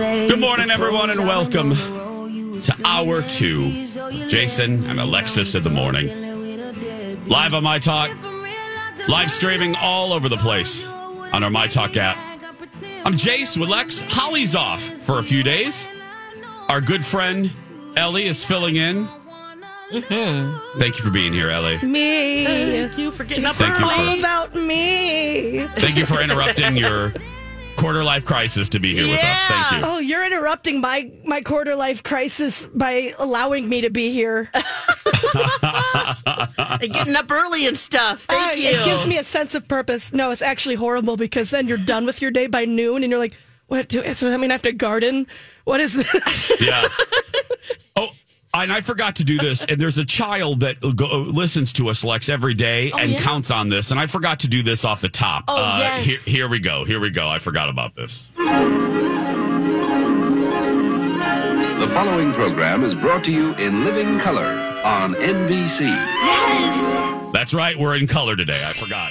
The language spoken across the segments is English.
Good morning, everyone, and welcome to hour two. Jason and Alexis in the morning. Live on My Talk, live streaming all over the place on our My Talk app. I'm Jace with Lex. Holly's off for a few days. Our good friend Ellie is filling in. Mm-hmm. Thank you for being here, Ellie. Me. Thank you for getting up Thank you early. for- about me. Thank you for interrupting your quarter life crisis to be here with us. Thank you. Oh, you're interrupting my my quarter life crisis by allowing me to be here. and getting up early and stuff. Thank Ah, you. It gives me a sense of purpose. No, it's actually horrible because then you're done with your day by noon and you're like, what do so that mean I have to garden? What is this? Yeah. Oh, and I forgot to do this. And there's a child that go, listens to us, Lex, every day and yeah? counts on this. And I forgot to do this off the top. Uh, Oh, yes. Here, here we go. Here we go. I forgot about this. The following program is brought to you in living color on NBC. yes. That's right. We're in color today. I forgot.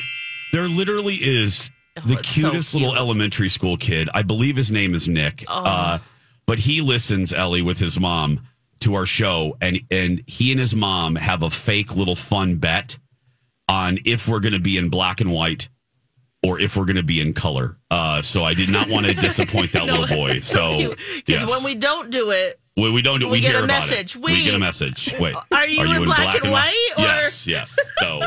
There literally is the Oh, it's so cutest little. Oh. elementary school kid. I believe his name is Nick. Uh, but he listens, Ellie, with his mom to our show, and and he and his mom have a fake little fun bet on if we're going to be in black and white or if we're going to be in color. Uh, so I did not want to disappoint that little boy. So Because yes. when we don't do it, When we don't do, we, we get a message. It. We- get a message. Wait, Are you in black and white, or- Yes, yes. So,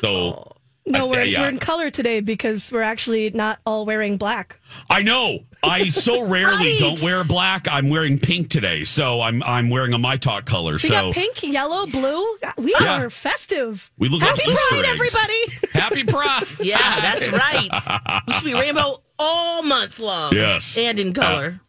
so no, we're, yeah. we're in color today because we're actually not all wearing black. I know. I so rarely Right. don't wear black. I'm wearing pink today, so I'm I'm wearing a my talk color. We so got pink, yellow, blue. We Yeah. are festive. We look Happy like Pride, everybody! happy pride. yeah, that's right. We should be rainbow all month long. Yes. And in uh, color.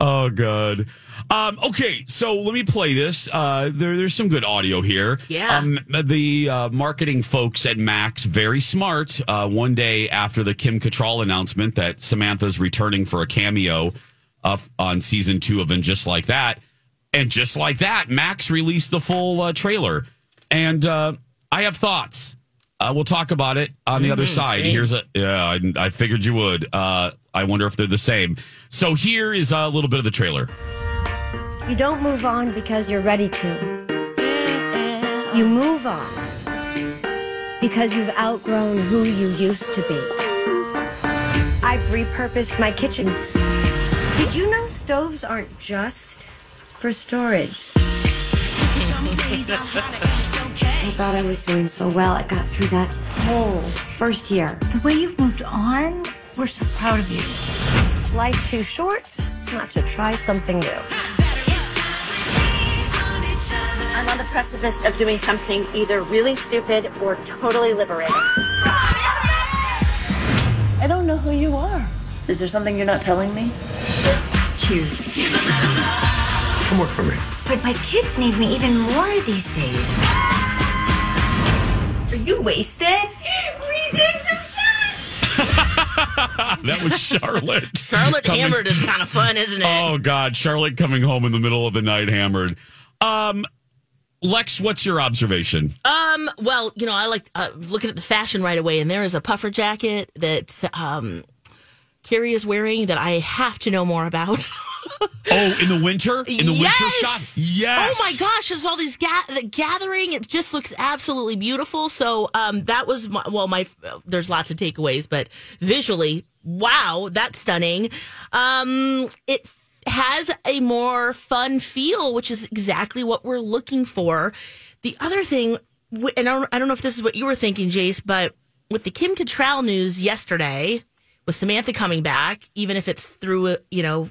Oh god. Um, okay, so let me play this. Uh, there, there's some good audio here. Yeah. Um, the uh, marketing folks at Max, very smart. Uh, one day after the Kim Cattrall announcement that Samantha's returning for a cameo uh, on season two of And Just Like That, and just like that, Max released the full uh, trailer. And uh, I have thoughts. Uh, we'll talk about it on the other side. same. Here's a yeah. I, I figured you would. Uh, I wonder if they're the same. So here is a little bit of the trailer. You don't move on because you're ready to. You move on because you've outgrown who you used to be. I've repurposed my kitchen. Did you know stoves aren't just for storage? I thought I was doing so well. I got through that whole first year. The way you've moved on, we're so proud of you. Life's too short not to try something new. Precipice of doing something either really stupid or totally liberating. I don't know who you are. Is there something you're not telling me? Cheers. Come work for me. But my kids need me even more these days. Are you wasted? We did some shots! that was Charlotte. Charlotte Coming- Hammered is kind of fun, isn't it? Oh God, Charlotte coming home in the middle of the night hammered. Um, Lex, what's your observation? Um, well, you know, I like uh, looking at the fashion right away, and there is a puffer jacket that um, Carrie is wearing that I have to know more about. Oh, in the winter? In the winter Yes! shot? Yes. Oh my gosh, there's all these ga- the gathering. It just looks absolutely beautiful. So um, that was my, well, my there's lots of takeaways, but visually, wow, that's stunning. Um, it has a more fun feel, which is exactly what we're looking for. The other thing, and I don't, know if this is what you were thinking, Jace, but with the Kim Cattrall news yesterday, with Samantha coming back, even if it's through, uh, you know,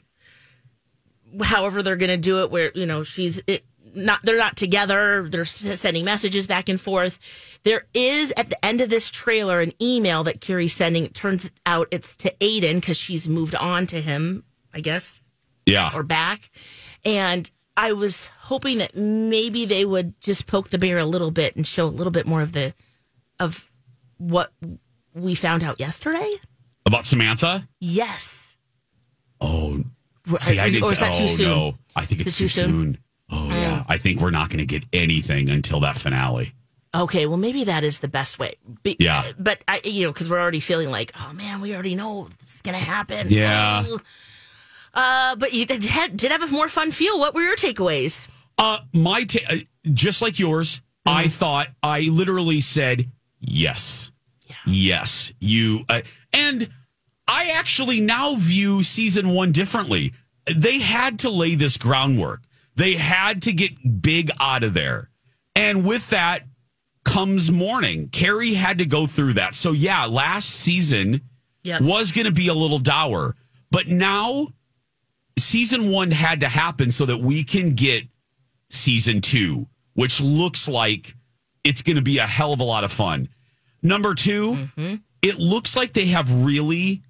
however they're going to do it where you know she's it, not they're not together they're sending messages back and forth there is at the end of this trailer an email that Carrie's sending it turns out it's to Aiden because she's moved on to him I guess Yeah. or back and I was hoping that maybe they would just poke the bear a little bit and show a little bit more of the of what we found out yesterday About Samantha? yes Oh, see, I didn't. is that too oh, soon? no. I think it's Is it too too soon? soon. Oh, yeah. Mm. I think we're not going to get anything until that finale. Okay, well, maybe that is the best way. Be- Yeah. But, I, you know, because we're already feeling like, oh man, we already know this is going to happen. Yeah. Uh, but you did have, did have a more fun feel. What were your takeaways? Uh, my ta- uh, just like yours, Mm-hmm. I thought I literally said yes, yes. You uh, and I actually now view season one differently. They had to lay this groundwork. They had to get big out of there, and with that comes mourning. Carrie had to go through that. So yeah, last season Yep. was going to be a little dour, but now season one had to happen so that we can get season two, which looks like it's going to be a hell of a lot of fun. Number 2 it looks like they have really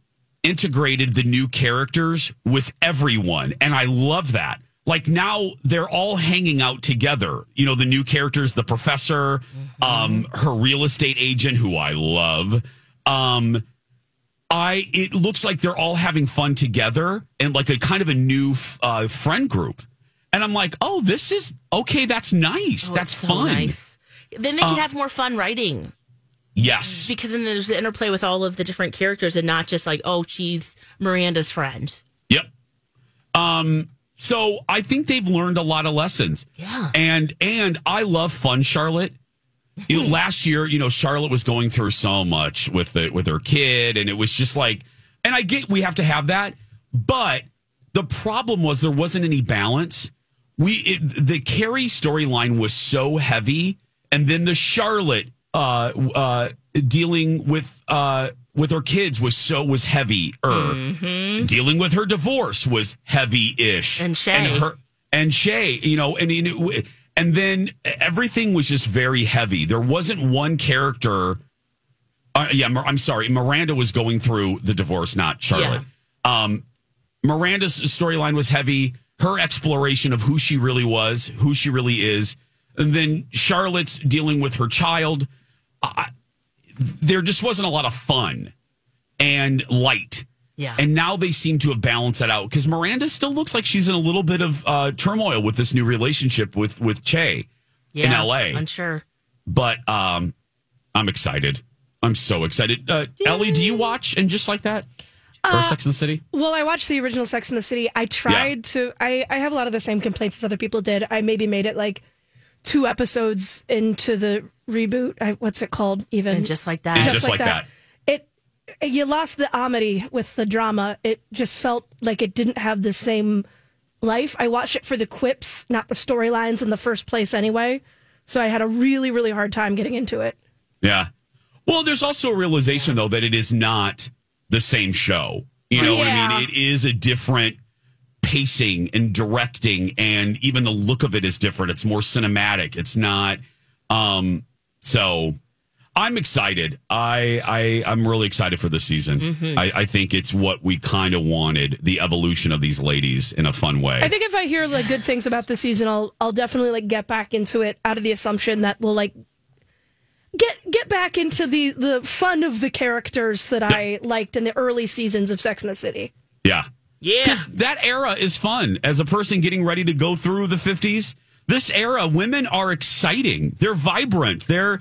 integrated the new characters with everyone. And I love that. Like now they're all hanging out together. You know, the new characters, the professor, um, her real estate agent, who I love. Um, I it looks like they're all having fun together and like a kind of a new uh, friend group. And I'm like, oh, this is okay. That's nice. Oh, that's so fun. nice. Then they can have more fun writing Yes. because then there's the interplay with all of the different characters and not just like, oh, she's Miranda's friend. Yep. Um. So I think they've learned a lot of lessons. Yeah. And and I love fun Charlotte. You know, last year, you know, Charlotte was going through so much with the with her kid, and it was just like, and I get we have to have that, but the problem was there wasn't any balance. We it, the Carrie storyline was so heavy, and then the Charlotte uh uh dealing with uh with her kids was so was heavy. Dealing with her divorce was heavy ish, And Che. and her and Che, you know, and and, and then everything was just very heavy. There wasn't one character. Uh, yeah, I'm sorry. Miranda was going through the divorce, not Charlotte. Um, Miranda's storyline was heavy. Her exploration of who she really was, who she really is, and then Charlotte's dealing with her child. I, there just wasn't a lot of fun and light. Yeah. And now they seem to have balanced that out because Miranda still looks like she's in a little bit of uh, turmoil with this new relationship with with Che in Yeah, L.A. Unsure. But um, I'm excited. I'm so excited. Uh, Ellie, do you watch and just like that or Sex in the City? Well, I watched the original Sex in the City. I tried to. I I have a lot of the same complaints as other people did. I maybe made it like two episodes into the reboot. I, what's it called? Even And just like that. And just, like that. It you lost the amity with the drama. It just felt like it didn't have the same life. I watched it for the quips, not the storylines in the first place anyway. So I had a really really hard time getting into it. Yeah. Well, there's also a realization though that it is not the same show. You know what I mean? It is a different pacing and directing and even the look of it is different. It's more cinematic. It's not um so I'm excited. I I I'm really excited for the season. Mm-hmm. I, I think it's what we kind of wanted, the evolution of these ladies in a fun way. I think if I hear like good things about the season, I'll I'll definitely like get back into it out of the assumption that we'll like get get back into the the fun of the characters that I liked in the early seasons of Sex and the City. yeah. Yeah. Because that era is fun. As a person getting ready to go through the 50s, this era, women are exciting. They're vibrant. They're.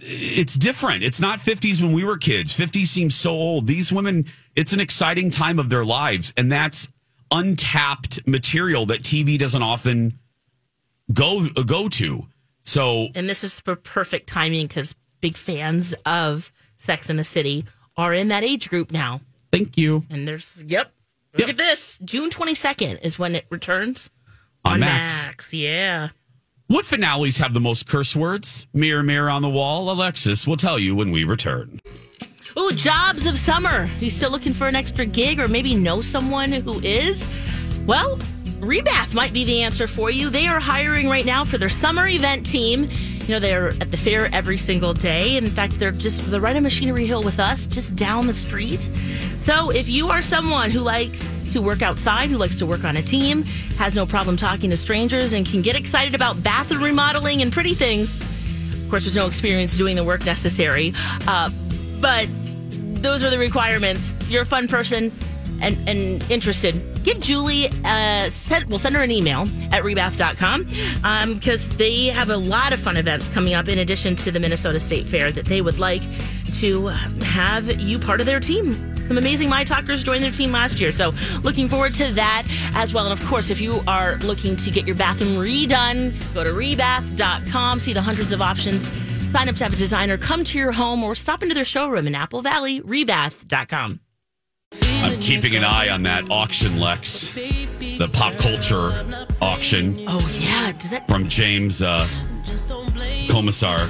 It's different. It's not 50s when we were kids. 50s seems so old. These women, it's an exciting time of their lives. And that's untapped material that TV doesn't often go go to. So And this is for perfect timing because big fans of Sex in the City are in that age group now. thank you And there's, yep. Look Yep. at this. June 22nd is when it returns on, Max. Yeah. What finales have the most curse words? Mirror, mirror on the wall. Alexis will tell you when we return. Ooh, jobs of summer. You still looking for an extra gig or maybe know someone who is? Well, Rebath might be the answer for you. They are hiring right now for their summer event team. You know, they're at the fair every single day. In fact, they're just they're right on Machinery Hill with us, just down the street. So if you are someone who likes to work outside, who likes to work on a team, has no problem talking to strangers, and can get excited about bathroom remodeling and pretty things, of course, there's no experience doing the work necessary. Uh, but those are the requirements. You're a fun person and, and interested. Give Julie, uh, send, we'll send her an email at rebath.com because um, they have a lot of fun events coming up in addition to the Minnesota State Fair that they would like to have you part of their team. Some amazing My Talkers joined their team last year. So looking forward to that as well. And of course, if you are looking to get your bathroom redone, go to rebath.com, see the hundreds of options sign up to have a designer come to your home or stop into their showroom in Apple Valley, rebath.com. I'm keeping an eye on that auction, Lex. The pop culture auction Oh, yeah. Does that, from James uh, Comisar.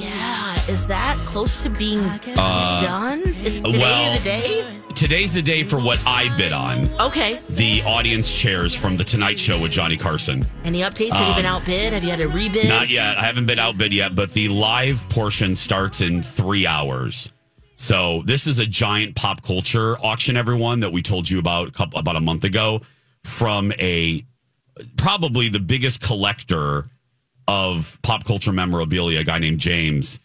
yeah. Is that close to being done? Is it today well- the day? Today's the day for what I bid on Okay. the audience chairs from The Tonight Show with Johnny Carson. Any updates? Have you been outbid? Have you had a rebid? Um, Not yet. I haven't been outbid yet, but the live portion starts in three hours. So this is a giant pop culture auction, everyone, that we told you about a couple, about a month ago from a probably the biggest collector of pop culture memorabilia, a guy named James.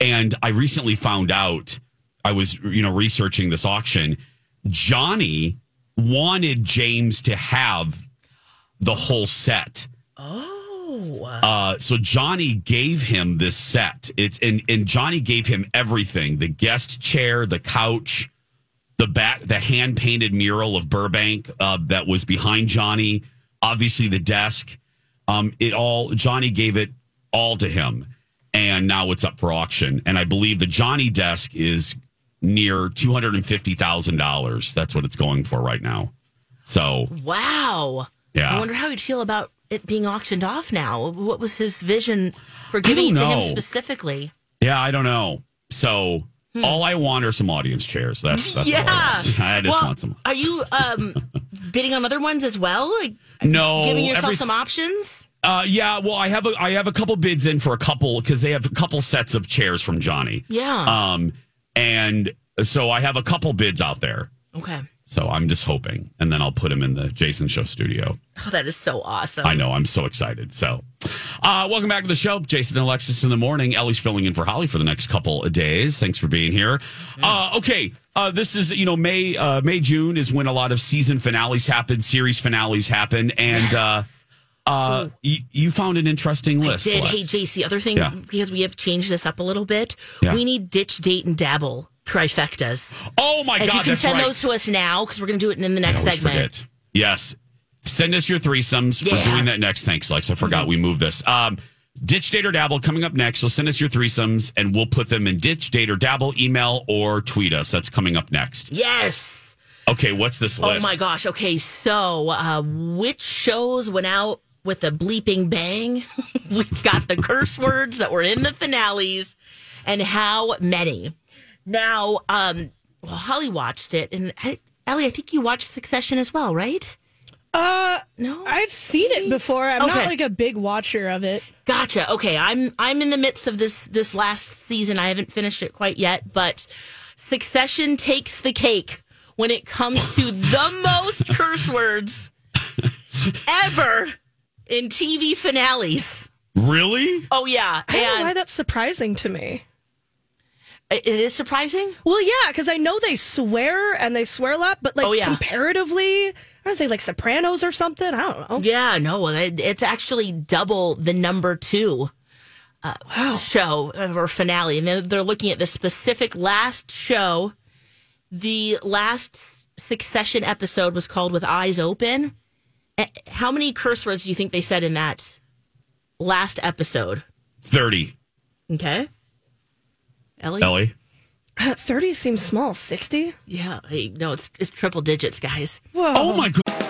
And I recently found out I was, you know, researching this auction. Johnny wanted James to have the whole set. Oh. Uh, so Johnny gave him this set. It's and and Johnny gave him everything: the guest chair, the couch, the back, the hand painted mural of Burbank uh, that was behind Johnny. Obviously, the desk. Um, it all Johnny gave it all to him, and now it's up for auction. And I believe the Johnny desk is near two hundred and fifty thousand dollars. That's what it's going for right now. So Wow. Yeah. I wonder how he'd feel about it being auctioned off now. What was his vision for giving to him specifically? Yeah, I don't know. So all I want are some audience chairs. That's that's Hmm. yeah. all I want. I just Well, want some. Are you um, bidding on other ones as well? Like No, giving yourself every- some options? Uh, yeah, well, I have a I have a couple bids in for a couple because they have a couple sets of chairs from Johnny. Yeah. Um, and so I have a couple bids out there. okay. So I'm just hoping, and then I'll put him in the Jason Show studio. Oh, that is so awesome. I know. I'm so excited. So, uh, welcome back to the show. Jason and Alexis in the morning. Ellie's filling in for Holly for the next couple of days. Thanks for being here. Uh, okay. Uh, this is, you know, May, uh, May, June is when a lot of season finales happen, series finales happen. And, uh, uh, you, you found an interesting list. Did Lex. hey JC? Other thing Yeah. because we have changed this up a little bit. Yeah. We need ditch, date, and dabble trifectas. Oh my God. you can send right. those to us now, because we're going to do it in the next segment. forget. Yes. Send us your threesomes. We're Mm-hmm. doing that next. Thanks, Lex. I forgot we moved this. Um, Ditch Date or Dabble coming up next. So send us your threesomes and we'll put them in Ditch Date or Dabble email or tweet us. That's coming up next. Yes. Okay, what's this list? Oh my gosh. Okay, so uh, which shows went out with a bleeping bang? We've got the curse words that were in the finales, and how many? Now, um, well, Holly watched it, and I, Ellie, I think you watched Succession as well, right? Uh, No, I've seen it before. I'm Okay. not like a big watcher of it. Gotcha. Okay, I'm I'm in the midst of this this last season. I haven't finished it quite yet, but Succession takes the cake when it comes to the most curse words ever in TV finales. Really? Oh yeah, I don't know why that's surprising to me. It it is surprising. Well, yeah, because I know they swear and they swear a lot, but like Oh, yeah. comparatively, I would say like Sopranos or something. I don't know. Yeah, no, it, it's actually double the number two uh, show uh, or finale. And they're, they're looking at the specific last show, the last Succession episode was called With Eyes Open. How many curse words do you think they said in that last episode? 30. Okay. Ellie? Ellie? Uh, 30 seems small. 60? Yeah. Hey, no, it's, it's triple digits, guys. Whoa. Oh my god.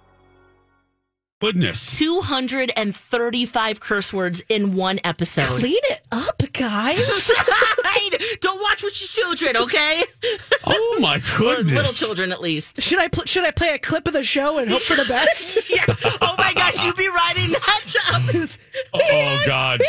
Goodness. 235 curse words in one episode. Clean it up, guys. Don't watch with your children, okay? Oh my Or goodness. little children, at least. should I pl- should I play a clip of the show and hope for the best? yeah. Oh my gosh, you'd be writing that up. Oh, oh god.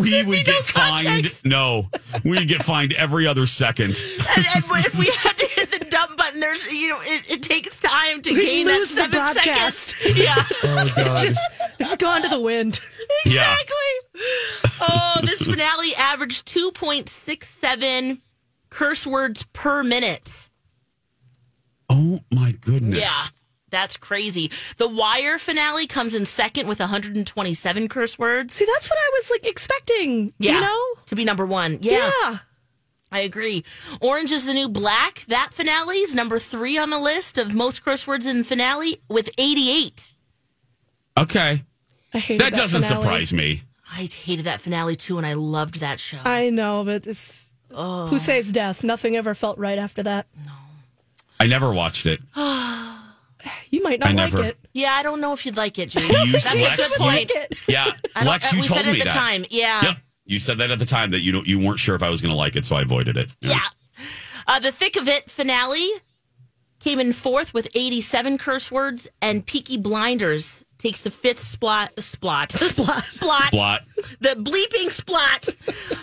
we would get fined. context. No. We'd get fined every other second. And, and if we had to hit the dump button, there's you know it, it takes time to We gain lose the that seven broadcast. Seconds. Yeah, oh, Just- it's gone to the wind. Yeah. exactly. Oh, this finale averaged two point six seven curse words per minute. Oh my goodness. Yeah. That's crazy. The Wire finale comes in second with 127 curse words. See, that's what I was like expecting. Yeah. You know? To be number one. Yeah. Yeah. I agree. Orange is the New Black. That finale is number three on the list of most curse words in finale with 88. Okay. I hated That doesn't finale. surprise me. I hated that finale too, and I loved that show. I know, but it's Oh. who says death. Nothing ever felt right after that. No. I never watched it. You might not I like never- it. yeah, I don't know if you'd like it, James. You That's a good point. Like it. Yeah. I don't- Lex, you we told said it me at the that. time. Yeah. Yep. You said that at the time that you don't, you weren't sure if I was going to like it, so I avoided it. Yeah. Uh, the Thick of It finale came in fourth with 87 curse words, and Peaky Blinders takes the fifth splot. Splot. Splot. Splot. Blot. The bleeping splot.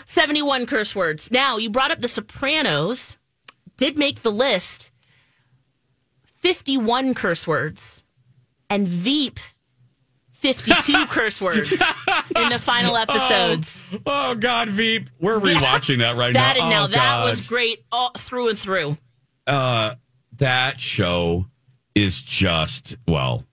71 curse words. Now, you brought up The Sopranos, did make the list. 51 curse words. And Veep, 52 curse words in the final episodes. Oh God, Veep. We're rewatching that right that now. and now Oh, that God. was great all through and through. uh, that show is just well,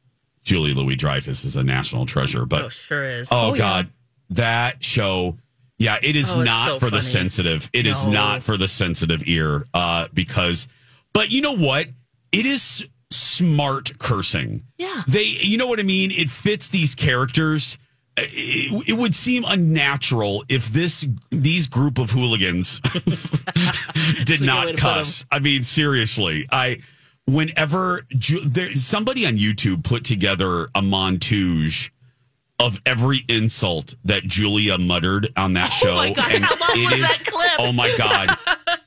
Julie Louis Dreyfus is a national treasure, but Oh, sure is. oh, God, that show. Yeah, it is Oh, not so for the sensitive. It is No. not for the sensitive ear. Uh, because, but you know what? It is smart cursing. Yeah. They, you know what I mean? It fits these characters. It, it would seem unnatural if this these group of hooligans did a good way not cuss. I mean, seriously, I whenever Ju- there somebody on YouTube put together a montage of every insult that Julia muttered on that oh show. Oh my gosh, how long it was is- that clip? Oh my god,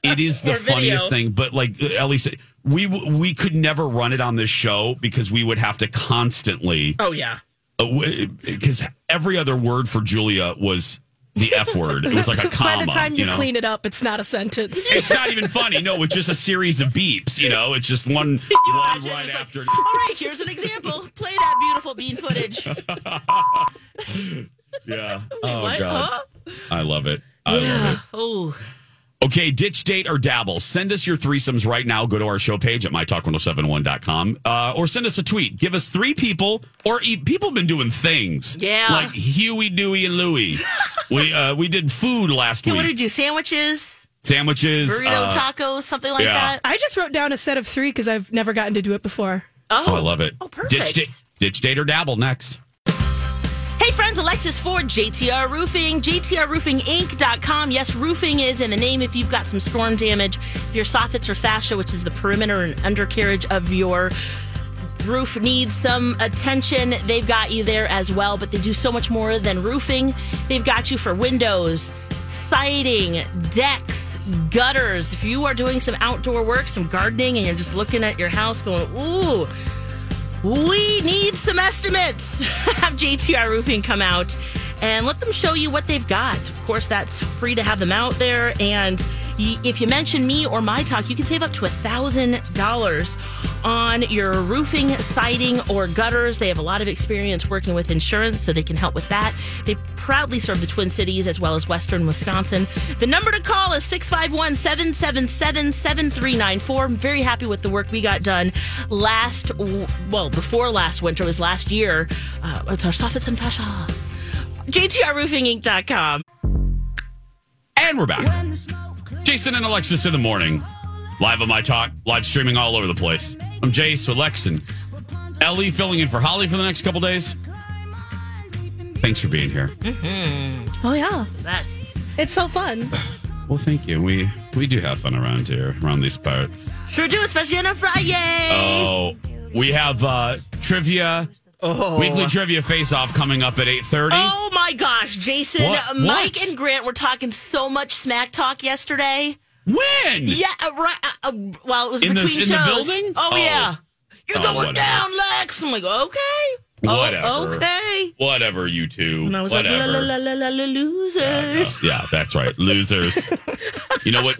it is the funniest thing. But like Ellie said, we we could never run it on this show because we would have to constantly Oh, yeah. Uh, because every other word for Julia was the F word. It was like a comma. By the time you, know? clean it up, it's not a sentence. It's not even funny. No, it's just a series of beeps. You know, it's just one, one right it's like, after. All right, here's an example. Play that beautiful bean footage. Yeah. Oh what? god, I love it. I love it. Oh, Okay, ditch, date, or dabble. Send us your threesomes right now. Go to our show page at mytalk1071.com uh, or send us a tweet. Give us three people, or e- people have been doing things. Yeah. Like Huey, Dewey, and Louie. we uh, we did food last week. what do we week. do? Sandwiches, Sandwiches. burrito uh, tacos, something like yeah. that. I just wrote down a set of three because I've never gotten to do it before. Oh, Oh, I love it. Oh, perfect. Ditch, date, ditch, date, or dabble next. Hey friends, Alexis Ford, JTR Roofing, JTRRoofingInc.com. Yes, roofing is in the name if you've got some storm damage. If your soffits or fascia, which is the perimeter and undercarriage of your roof needs some attention, they've got you there as well. But they do so much more than roofing. They've got you for windows, siding, decks, gutters. If you are doing some outdoor work, some gardening, and you're just looking at your house going, ooh, we need some estimates. have JTR Roofing come out and let them show you what they've got. Of course, that's free to have them out there. And If you mention me or my talk, you can save up to $1,000 on your roofing, siding, or gutters. They have a lot of experience working with insurance, so they can help with that. They proudly serve the Twin Cities as well as Western Wisconsin. The number to call is 651 777 7394. I'm very happy with the work we got done last, well, before last winter, it was last year. Uh, it's our soffits and fascia. JTRRoofingInc.com. And we're back. Jason and Alexis in the morning. Live on my talk, live streaming all over the place. I'm Jace with Lex and Ellie filling in for Holly for the next couple days. Thanks for being here. Oh yeah, That's it's so fun. Well, thank you. We we do have fun around here, around these parts. sure do, especially on a Friday. Oh, we have uh trivia, weekly trivia face off coming up at 8:30. Oh my gosh, Jason, What? Mike, What? and Grant were talking so much smack talk yesterday. When? Yeah, uh, right. Uh, uh, well, it was In the- between in the shows. building? Oh, Oh. yeah, you're Oh, going whatever. down, Lex. I'm like, okay, Oh, Whatever. okay. Whatever, you two. And I was Whatever. like, la la la la la, la losers. Yeah, that's right. Losers. you know what?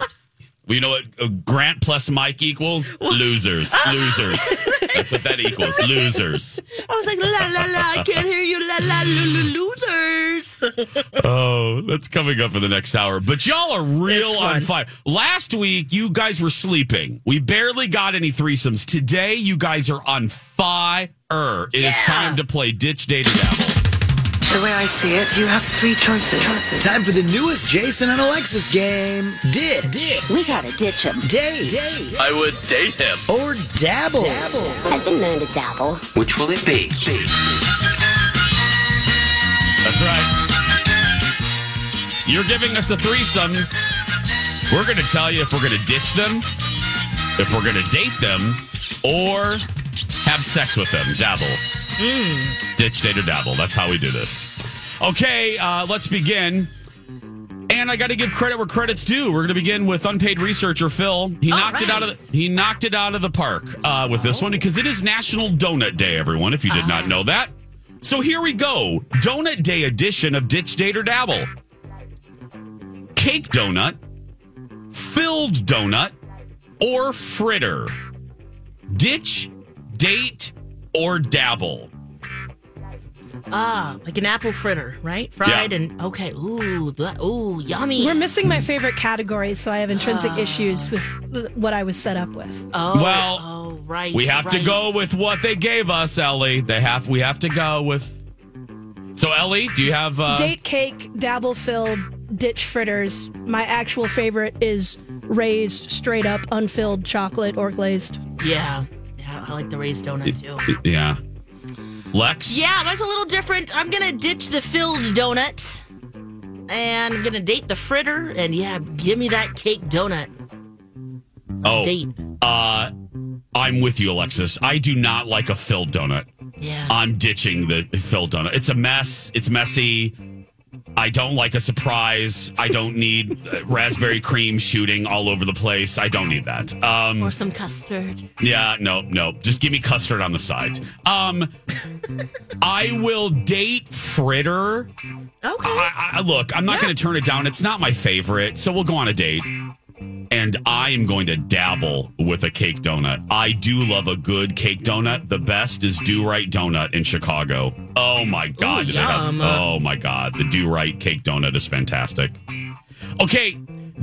You know what Grant plus Mike equals? Losers. Losers. That's what that equals. Losers. I was like, la la la, I can't hear you, la la la, losers. Oh, that's coming up in the next hour. But y'all are real on fire. Last week, you guys were sleeping. We barely got any threesomes. Today, you guys are on fire. It is Yeah. time to play Ditch Data Dabble. The way I see it, you have three choices. Time for the newest Jason and Alexis game. Did. Did. We gotta ditch him. Date. I would date him. Or dabble. I've been known to dabble. Which will it be? That's right. You're giving us a threesome. We're going to tell you if we're going to ditch them, if we're going to date them, or have sex with them. Dabble. Ditch, date, or dabble. That's how we do this. Okay, uh, let's begin. And I got to give credit where credit's due. We're going to begin with unpaid researcher Phil. He All knocked it out of the, he knocked it out of the park uh, with this one because it is National Donut Day. Everyone, if you did not know that. So here we go. Donut Day edition of Ditch Date or Dabble. Cake donut, filled donut, or fritter. Ditch, date, or dabble. Ah, like an apple fritter, right? Fried Yeah. and okay. Ooh, that, ooh, yummy. We're missing my favorite category, so I have intrinsic issues with what I was set up with. oh, Well, oh, right. We have to go with what they gave us, Ellie. They have we have to go with So Ellie, do you have uh Date cake, dabble filled, ditch fritters. My actual favorite is raised, straight up, unfilled chocolate or glazed. Yeah, I like the raised donut too. Yeah. Lex? Yeah, mine's a little different. I'm gonna ditch the filled donut, and I'm gonna date the fritter. And yeah, give me that cake donut. Oh. date. Uh I'm with you, Alexis. I do not like a filled donut. Yeah. I'm ditching the filled donut. It's a mess. It's messy. I don't like a surprise. I don't need uh, raspberry cream shooting all over the place. I don't need that. Um, or some custard. yeah, no, no. Just give me custard on the side. Um, I will date fritter. Okay. I, I, look, I'm not going to turn it down. It's not my favorite, so we'll go on a date. And I am going to dabble with a cake donut. I do love a good cake donut. The best is Do-Rite Donut in Chicago. Oh my God. Ooh, have- oh my God. The Do-Rite cake donut is fantastic. Okay,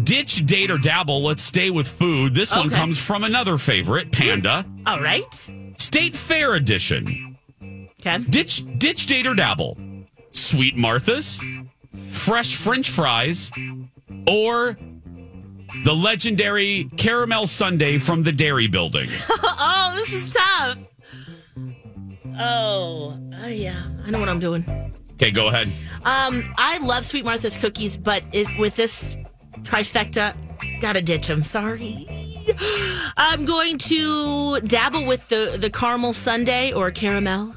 ditch, date, or dabble. Let's stay with food. This one comes from another favorite, Panda. Hmm. All right. State Fair Edition. Okay. Ditch, ditch, date, or dabble. Sweet Martha's, fresh French fries, or the legendary caramel sundae from the Dairy Building. oh, this is tough. Oh, uh, yeah. I know what I'm doing. Okay, go ahead. Um, I love Sweet Martha's cookies, but it, with this trifecta, gotta ditch them. Sorry. I'm going to dabble with the the caramel sundae or caramel,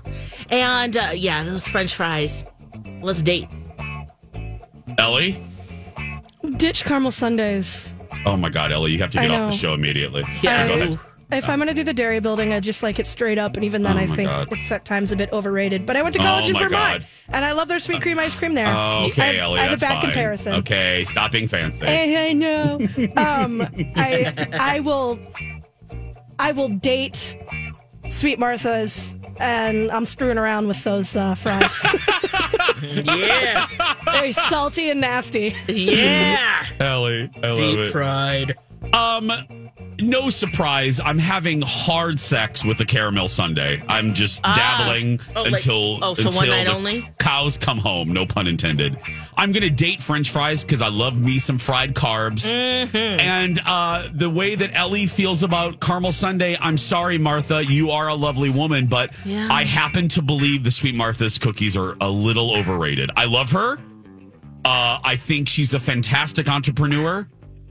and uh, yeah, those French fries. Let's date. Ellie? Ditch caramel sundaes. Oh my God, Ellie, you have to I get off know. the show immediately. Yeah. go I, ahead. If I'm going to do the dairy building, I just like it straight up. And even then, Oh I my think God. it's at times a bit overrated. But I went to Oh college in my Vermont, God. and I love their sweet cream ice cream there. Okay, I, Ellie, I have that's a bad fine. comparison. Okay, stop being fancy. I, I know. um, I I will I will date Sweet Martha's, and I'm screwing around with those uh, fries. Yeah. Very salty and nasty. Yeah. Ellie, I love Deep it. fried. Um, no surprise. I'm having hard sex with the caramel sundae. I'm just Ah. dabbling Oh, like- until oh, so one until night the only? cows come home. No pun intended. I'm gonna date French fries because I love me some fried carbs. Mm-hmm. And uh, the way that Ellie feels about caramel sundae, I'm sorry, Martha. You are a lovely woman, but Yeah. I happen to believe the Sweet Martha's cookies are a little overrated. I love her. Uh, I think she's a fantastic entrepreneur.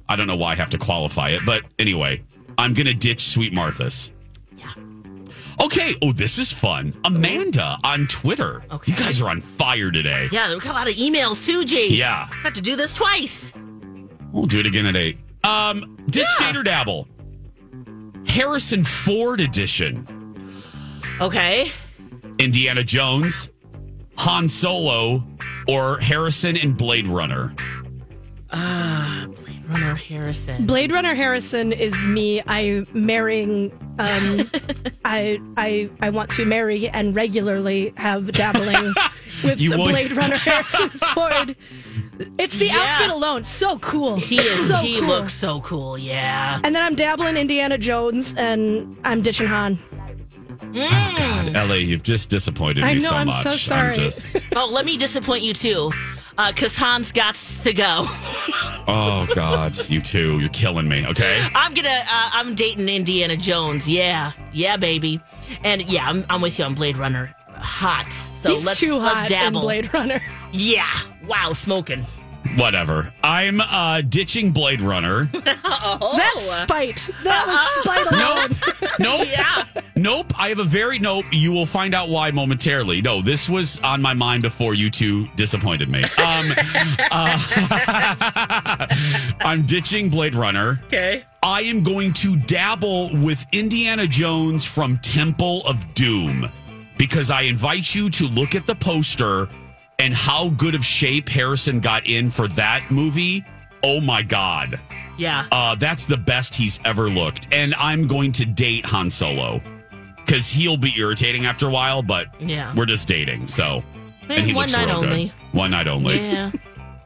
I don't know why I have to qualify it, but anyway, I'm going to ditch Sweet Martha's. Yeah. Okay. Oh, this is fun. Amanda on Twitter. Okay. You guys are on fire today. Yeah, we got a lot of emails too, Jace. Yeah. Have to do this twice. We'll do it again at eight. Um, ditch date or dabble. Harrison Ford edition. Okay. Indiana Jones, Han Solo, or Harrison and Blade Runner. Ah, Blade Runner Harrison. Blade Runner Harrison is me. I marrying. Um, I I I want to marry and regularly have dabbling with You the will- Blade Runner Harrison Ford. It's the Yeah. outfit alone, so cool. He is. So he cool. looks so cool. Yeah. And then I'm dabbling Indiana Jones, and I'm ditching Han. Mm. Ellie, you've just disappointed me I know, so I'm much. so sorry. just, Oh, let me disappoint you too, because Hans got to go. oh God, you too. You're killing me. Okay. I'm gonna. Uh, I'm dating Indiana Jones. Yeah, yeah, baby. And yeah, I'm, I'm with you on Blade Runner. Hot. So He's let's too let's hot dabble. in Blade Runner. Yeah. Wow. Smoking. Whatever. I'm uh, ditching Blade Runner. Oh. That's spite. That was spite alone. Nope. Yeah. Nope. I have a very nope. You will find out why momentarily. No, this was on my mind before you two disappointed me. Um, uh, I'm ditching Blade Runner. Okay. I am going to dabble with Indiana Jones from Temple of Doom because I invite you to look at the poster and how good of shape Harrison got in for that movie. Oh my God. Yeah. Uh, that's the best he's ever looked. And I'm going to date Han Solo because he'll be irritating after a while, but Yeah. we're just dating. So, and he one looks night real good. only. One night only. Yeah.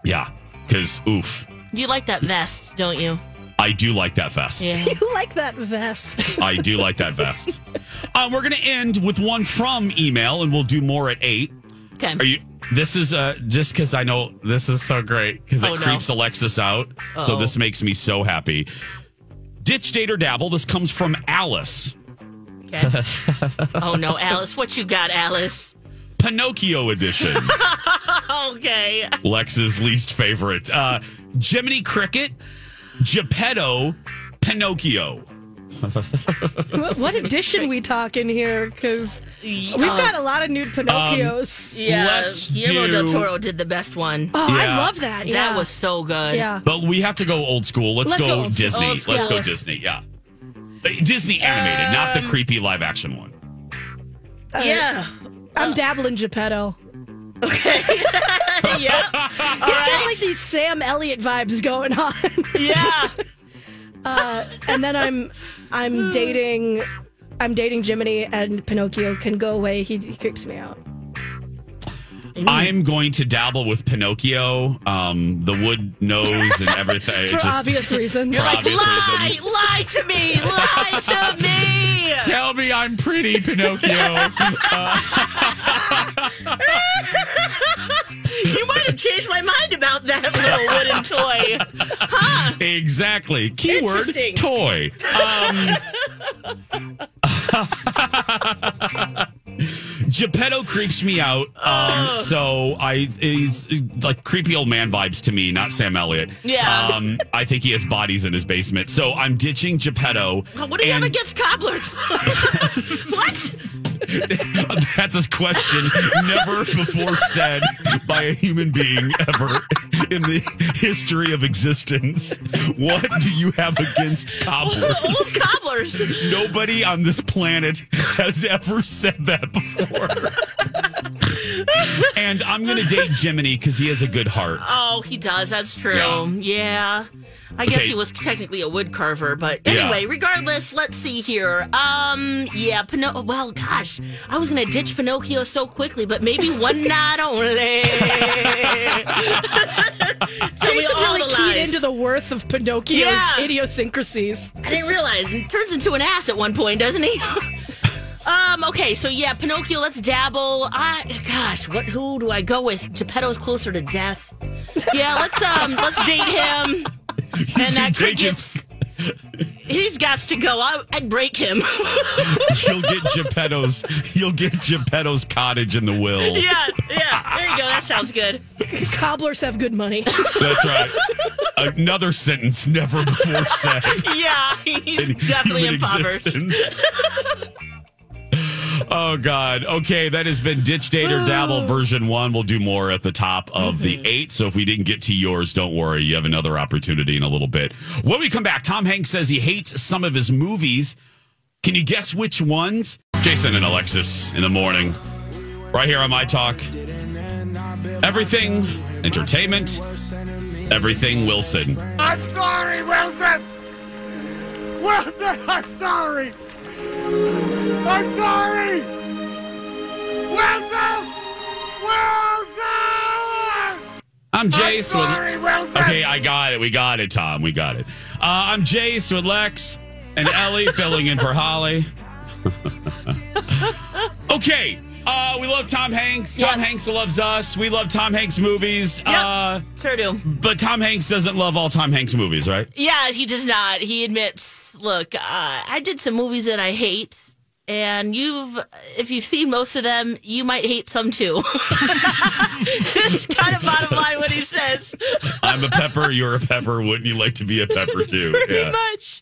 Yeah. Because, oof, You like that vest, don't you? I do like that vest. Yeah. You like that vest? I do like that vest. Uh, we're going to end with one from email, and we'll do more at eight. Okay. Are you? This is uh, just because I know this is so great because it Oh, no. creeps Alexis out. So Uh-oh. this makes me so happy. Ditch, date, or dabble. This comes from Alice. Okay. oh no, Alice, what you got, Alice? Pinocchio edition. okay. Lex's least favorite. Uh, Jiminy Cricket, Geppetto, Pinocchio. What, what edition we talking here? Because we've got a lot of nude Pinocchios. Yeah, Let's Guillermo del Toro did the best one. oh, I love that. Yeah. That was so good. yeah. But we have to go old school. Let's, Let's go, go old school. Disney. School. Let's go Disney. Yeah. Uh, Disney animated, not the creepy live action one. Uh, Yeah. I'm dabbling Geppetto. Okay. yeah. He's got like these Sam Elliott vibes going on. Yeah. uh, and then I'm I'm dating I'm dating Jiminy and Pinocchio can go away. He, he creeps me out. I'm going to dabble with Pinocchio, um, the wood nose and everything. For Just- obvious reasons. For Like, obvious lie, reasons. lie to me, lie to me. Tell me I'm pretty, Pinocchio. You might have changed my mind about that little wooden toy. Huh? exactly. Keyword toy. Um, Geppetto creeps me out. Um, so I he's like creepy old man vibes to me, not Sam Elliott. Yeah. Um, I think he has bodies in his basement. So I'm ditching Geppetto. What do you have and- against cobblers? what? That's a question never before said by a human being ever in the history of existence. What do you have against cobblers? Old cobblers. Nobody on this planet has ever said that before. and I'm going to date Jiminy because he has a good heart. Oh, he does. That's true. Yeah. Yeah. I guess Okay. he was technically a wood carver, but Yeah. anyway, regardless, let's see here. Um, yeah, Pino- well, gosh, I was going to ditch Pinocchio so quickly, but maybe one night only. Tell me Jason all really the keyed into the worth of Pinocchio's Yeah. idiosyncrasies. I didn't realize he turns into an ass at one point, doesn't he? Um. Okay. So yeah, Pinocchio. Let's dabble. I gosh, what? Who do I go with? Geppetto's closer to death. Yeah. Let's um. let's date him. And that could get. He's got to go. I, I'd break him. You'll get Geppetto's. You'll get Geppetto's cottage in the will. yeah. Yeah. There you go. That sounds good. Cobblers have good money. That's right. Another sentence never before said. Yeah. He's in definitely human impoverished. Existence. oh God. Okay, that has been Ditch Date or Dabble version one. We'll do more at the top of Mm-hmm. the eight. So if we didn't get to yours, don't worry. You have another opportunity in a little bit. When we come back, Tom Hanks says he hates some of his movies. Can you guess which ones? Jason and Alexis in the morning, right here on My Talk. Everything entertainment, everything Wilson. I'm sorry, Wilson! Wilson, I'm sorry! I'm sorry! Wilson! Wilson! I'm Jace. I'm with- sorry, Wilson! Okay, I got it. We got it, Tom. We got it. Uh, I'm Jace with Lex and Ellie filling in for Holly. okay. Uh, we love Tom Hanks. Tom Hanks loves us. We love Tom Hanks movies. Uh, Sure do. but Tom Hanks doesn't love all Tom Hanks movies, right? Yeah, he does not. He admits, look, uh, I did some movies that I hate. And you've, if you've seen most of them, you might hate some too. it's kind of bottom line what he says. I'm a pepper. You're a pepper. Wouldn't you like to be a pepper too? Pretty Yeah. much.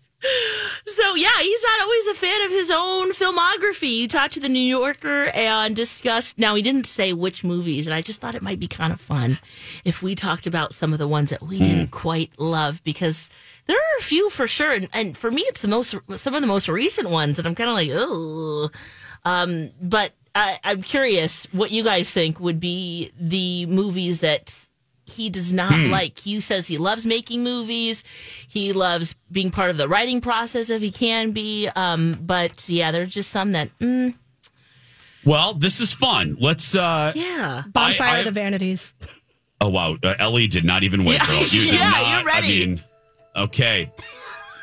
So yeah, he's not always a fan of his own filmography. You talked to the New Yorker and discussed. Now he didn't say which movies, and I just thought it might be kind of fun if we talked about some of the ones that we hmm. didn't quite love because there are a few for sure. And, and for me, it's the most some of the most recent ones, and I'm kind of like, oh. Um, but I, I'm curious what you guys think would be the movies that he does not Hmm. like. He says he loves making movies. He loves being part of the writing process if he can be. Um, but yeah, there's just some that, mm, Well, this is fun. Let's. uh yeah. Bonfire I- I- of the Vanities. Oh wow, uh, Ellie did not even wait, Yeah. girl. You did Yeah, not. you're ready. I mean, okay.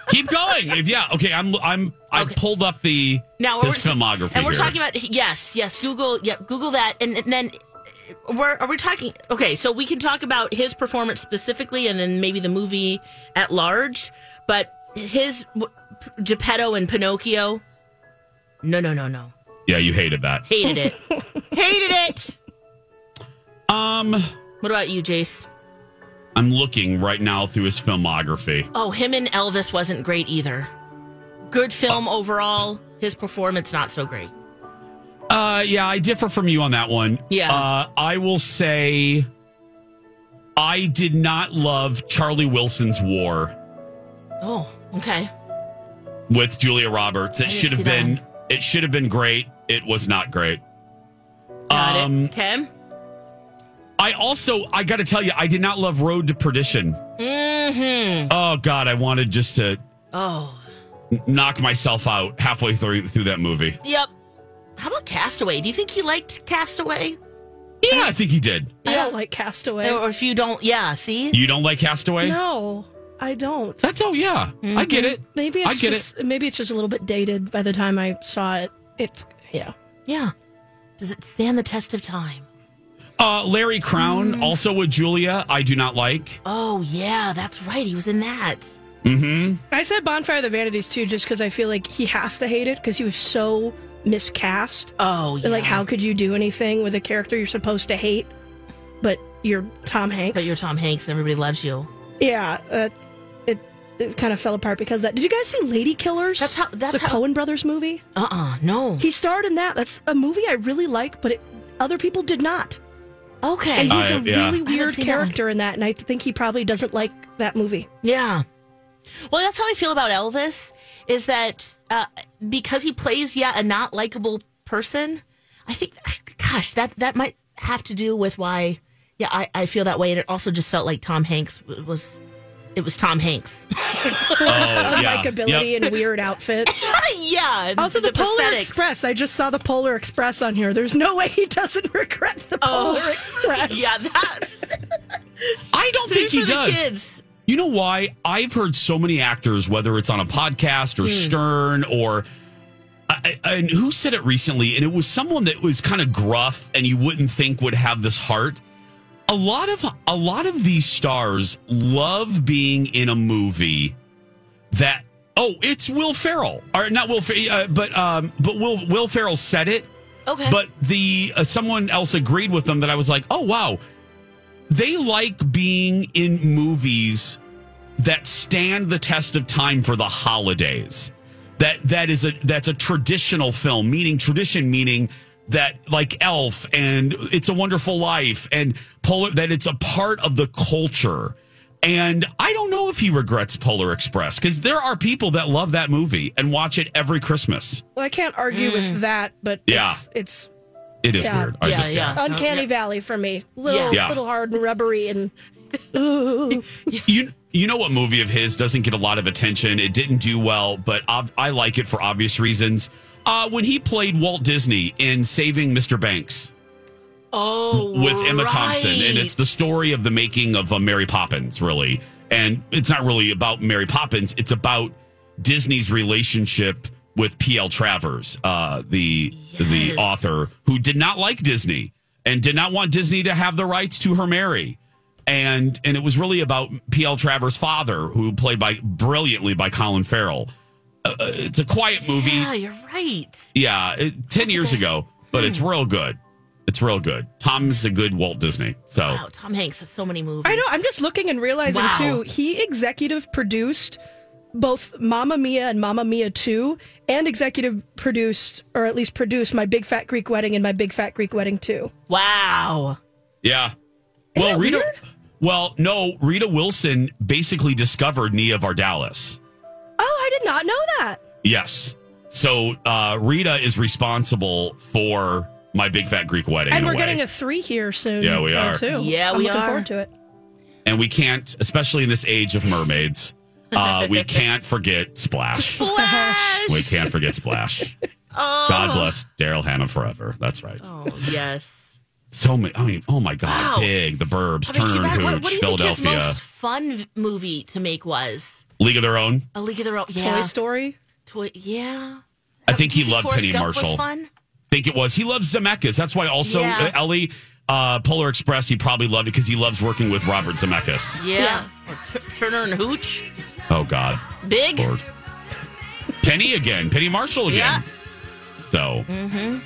Keep going. If yeah, okay. I'm. I'm. I pulled up the Now his we're, filmography. and we're here. talking about yes, yes. Google, yeah, Google that, and, and then we're are we talking? Okay, so we can talk about his performance specifically, and then maybe the movie at large. But his Geppetto and Pinocchio. No, no, no, no. Yeah, you hated that. Hated it. Hated it. Um, What about you, Jace? I'm looking right now through his filmography. Oh, him and Elvis wasn't great either. Good film overall. His performance not so great. Uh, yeah, I differ from you on that one. Yeah. Uh, I will say, I did not love Charlie Wilson's War Oh, okay. with Julia Roberts. It should have been. It should have been great. It was not great. Got Um, it. Okay. I also, I got to tell you, I did not love Road to Perdition. Mm-hmm. Oh God, I wanted just to Oh, n- knock myself out halfway through through that movie. yep. How about Castaway? Do you think he liked Castaway? Yeah, I think he did. I don't like Castaway. Or if you don't, yeah. See, You don't like Castaway? No, I don't. That's oh yeah, I get it. Maybe it's I get just maybe it's just a little bit dated by the time I saw it. It's yeah. yeah. Does it stand the test of time? Uh, Larry Crowne, also with Julia, I do not like. Oh yeah, that's right. He was in that. Mm-hmm. I said Bonfire of the Vanities too, just because I feel like he has to hate it because he was so miscast. Oh yeah. Like, how could you do anything with a character you're supposed to hate, but you're Tom Hanks? But you're Tom Hanks, and everybody loves you. yeah. Uh, it it kind of fell apart because of that. Did you guys see Lady Killers? That's how- that's it's a how- Coen Brothers movie. Uh uh no. He starred in that. That's a movie I really like, but it, other people did not. Okay. And he's I- a yeah. really weird seen that character in that, and I think he probably doesn't like that movie. Yeah. Well, that's how I feel about Elvis. Is that uh, because he plays yeah a not likable person? I think, gosh, that that might have to do with why. Yeah, I, I feel that way, and it also just felt like Tom Hanks was. It was Tom Hanks. Forced Oh, yeah. unlikability Yep. and weird outfit. yeah. Also, the, Polar prosthetics. Express. I just saw the Polar Express on here. There's no way he doesn't regret the Oh, Polar Express. Yeah, that's. I don't think he for the does. kids. You know why? I've heard so many actors, whether it's on a podcast or hmm. Stern or. I, I- and who said it recently? And it was someone that was kind of gruff and you wouldn't think would have this heart. A lot of a lot of these stars love being in a movie that oh it's Will Ferrell or not Will Fer- uh, but um but Will Will Ferrell said it Okay. but the uh, someone else agreed with them that I was like, oh wow, they like being in movies that stand the test of time for the holidays. That that is a that's a traditional film, meaning tradition, meaning that like Elf and It's a Wonderful Life and Polar that it's a part of the culture. And I don't know if he regrets Polar Express because there are people that love that movie and watch it every Christmas. Well, I can't argue with mm. that, but Yeah. it's, it's It is Yeah. weird. I Yeah, just, yeah. uncanny valley for me. Little, Yeah. Yeah. little hard and rubbery, and. You you know what movie of his doesn't get a lot of attention? It didn't do well, but ob- I like it for obvious reasons. Uh, when he played Walt Disney in Saving Mr. Banks Oh, with Emma Thompson, and it's the story of the making of uh, Mary Poppins, really. And it's not really about Mary Poppins; it's about Disney's relationship with P.L. Travers, uh, the the author who did not like Disney and did not want Disney to have the rights to her Mary. And and it was really about P.L. Travers' father, who played by brilliantly by Colin Farrell. Uh, it's a quiet movie. Yeah, you're right. Yeah, it, 10 years ago, but it's Hmm. real good. It's real good. Tom is a good Walt Disney. So, Wow, Tom Hanks has so many movies. I know. I'm just looking and realizing Wow. too. He executive produced both Mamma Mia and Mamma Mia Two, and executive produced, or at least produced, my Big Fat Greek Wedding and my Big Fat Greek Wedding Two. Wow. yeah. Well, Rita, well, no, Rita Wilson basically discovered Nia Vardalos. I did not know that. Yes. So, uh, Rita is responsible for my big fat Greek wedding. And in we're way. getting a three here soon. Yeah, we uh, are. too. Yeah, I'm we looking are. forward to it. and we can't, especially in this age of mermaids, uh, we can't forget Splash. Splash. We can't forget Splash. Oh. God bless Daryl Hannah forever. That's right. Oh yes. So many. I mean, oh my God, Wow. Big, The Burbs, I mean, Turner and Hubert, Hooch, what, what do you think his Philadelphia, most fun movie to make was? League of Their Own. A League of Their Own. Yeah. Toy Story. Toy. Yeah. I think he loved Forrest Penny Gump Marshall. Was fun. think it was. He loves Zemeckis. That's why also Yeah. uh, Ellie uh, Polar Express. He probably loved it because he loves working with Robert Zemeckis. Yeah. Or T- Turner and Hooch. Oh God, Big. Lord. Penny again. Penny Marshall again. Yeah. So Mm-hmm.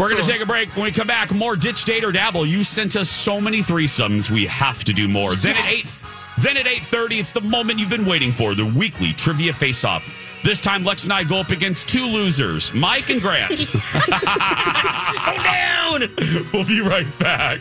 we're gonna take a break. When we come back, more ditch date or dabble. You sent us so many threesomes. We have to do more. Then at eight. Then at eight thirty, it's the moment you've been waiting for. The weekly trivia face-off. This time, Lex and I go up against two losers, Mike and Grant. Go down. we'll be right back.